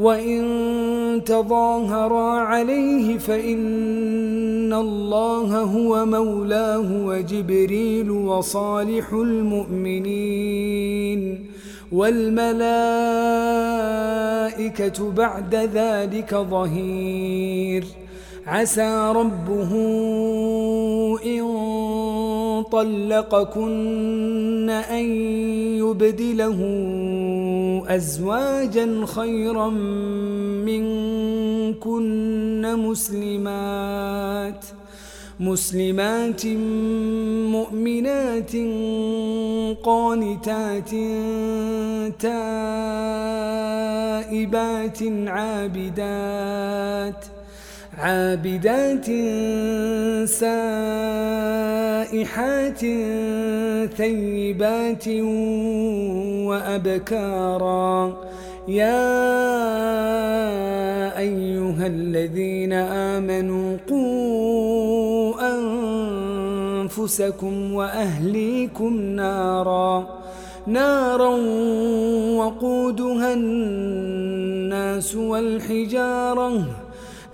وإن تظاهرا عليه فإن الله هو مولاه وجبريل وصالح المؤمنين والملائكة بعد ذلك ظهير. عسى ربه إن طلقكن أن يبدله أزواجا خيرا منكن مسلمات مسلمات مؤمنات قانتات تائبات عابدات. عابدات سائحات ثيبات وأبكارا. يا أيها الذين آمنوا قوا أنفسكم وأهليكم نارا. نارا وقودها الناس والحجارة.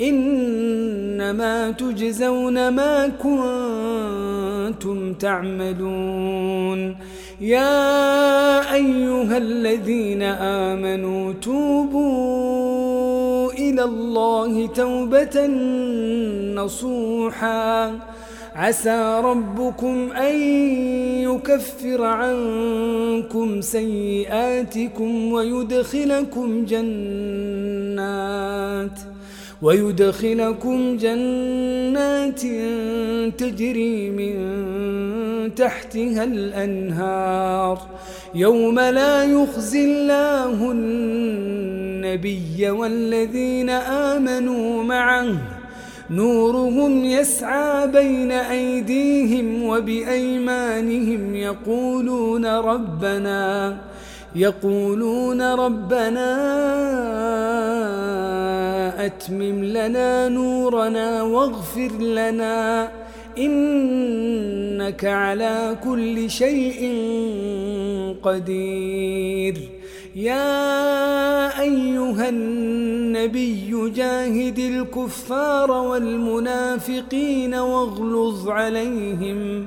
إنما تجزون ما كنتم تعملون. يا أيها الذين آمنوا توبوا إلى الله توبة نصوحا. عسى ربكم أن يكفر عنكم سيئاتكم ويدخلكم جنات ۖ. ويدخلكم جنات تجري من تحتها الأنهار. يوم لا يخزي الله النبي والذين آمنوا معه. نورهم يسعى بين أيديهم وبأيمانهم يقولون ربنا يقولون ربنا أتمم لنا نورنا واغفر لنا إنك على كل شيء قدير. يا أيها النبي جاهد الكفار والمنافقين واغلظ عليهم.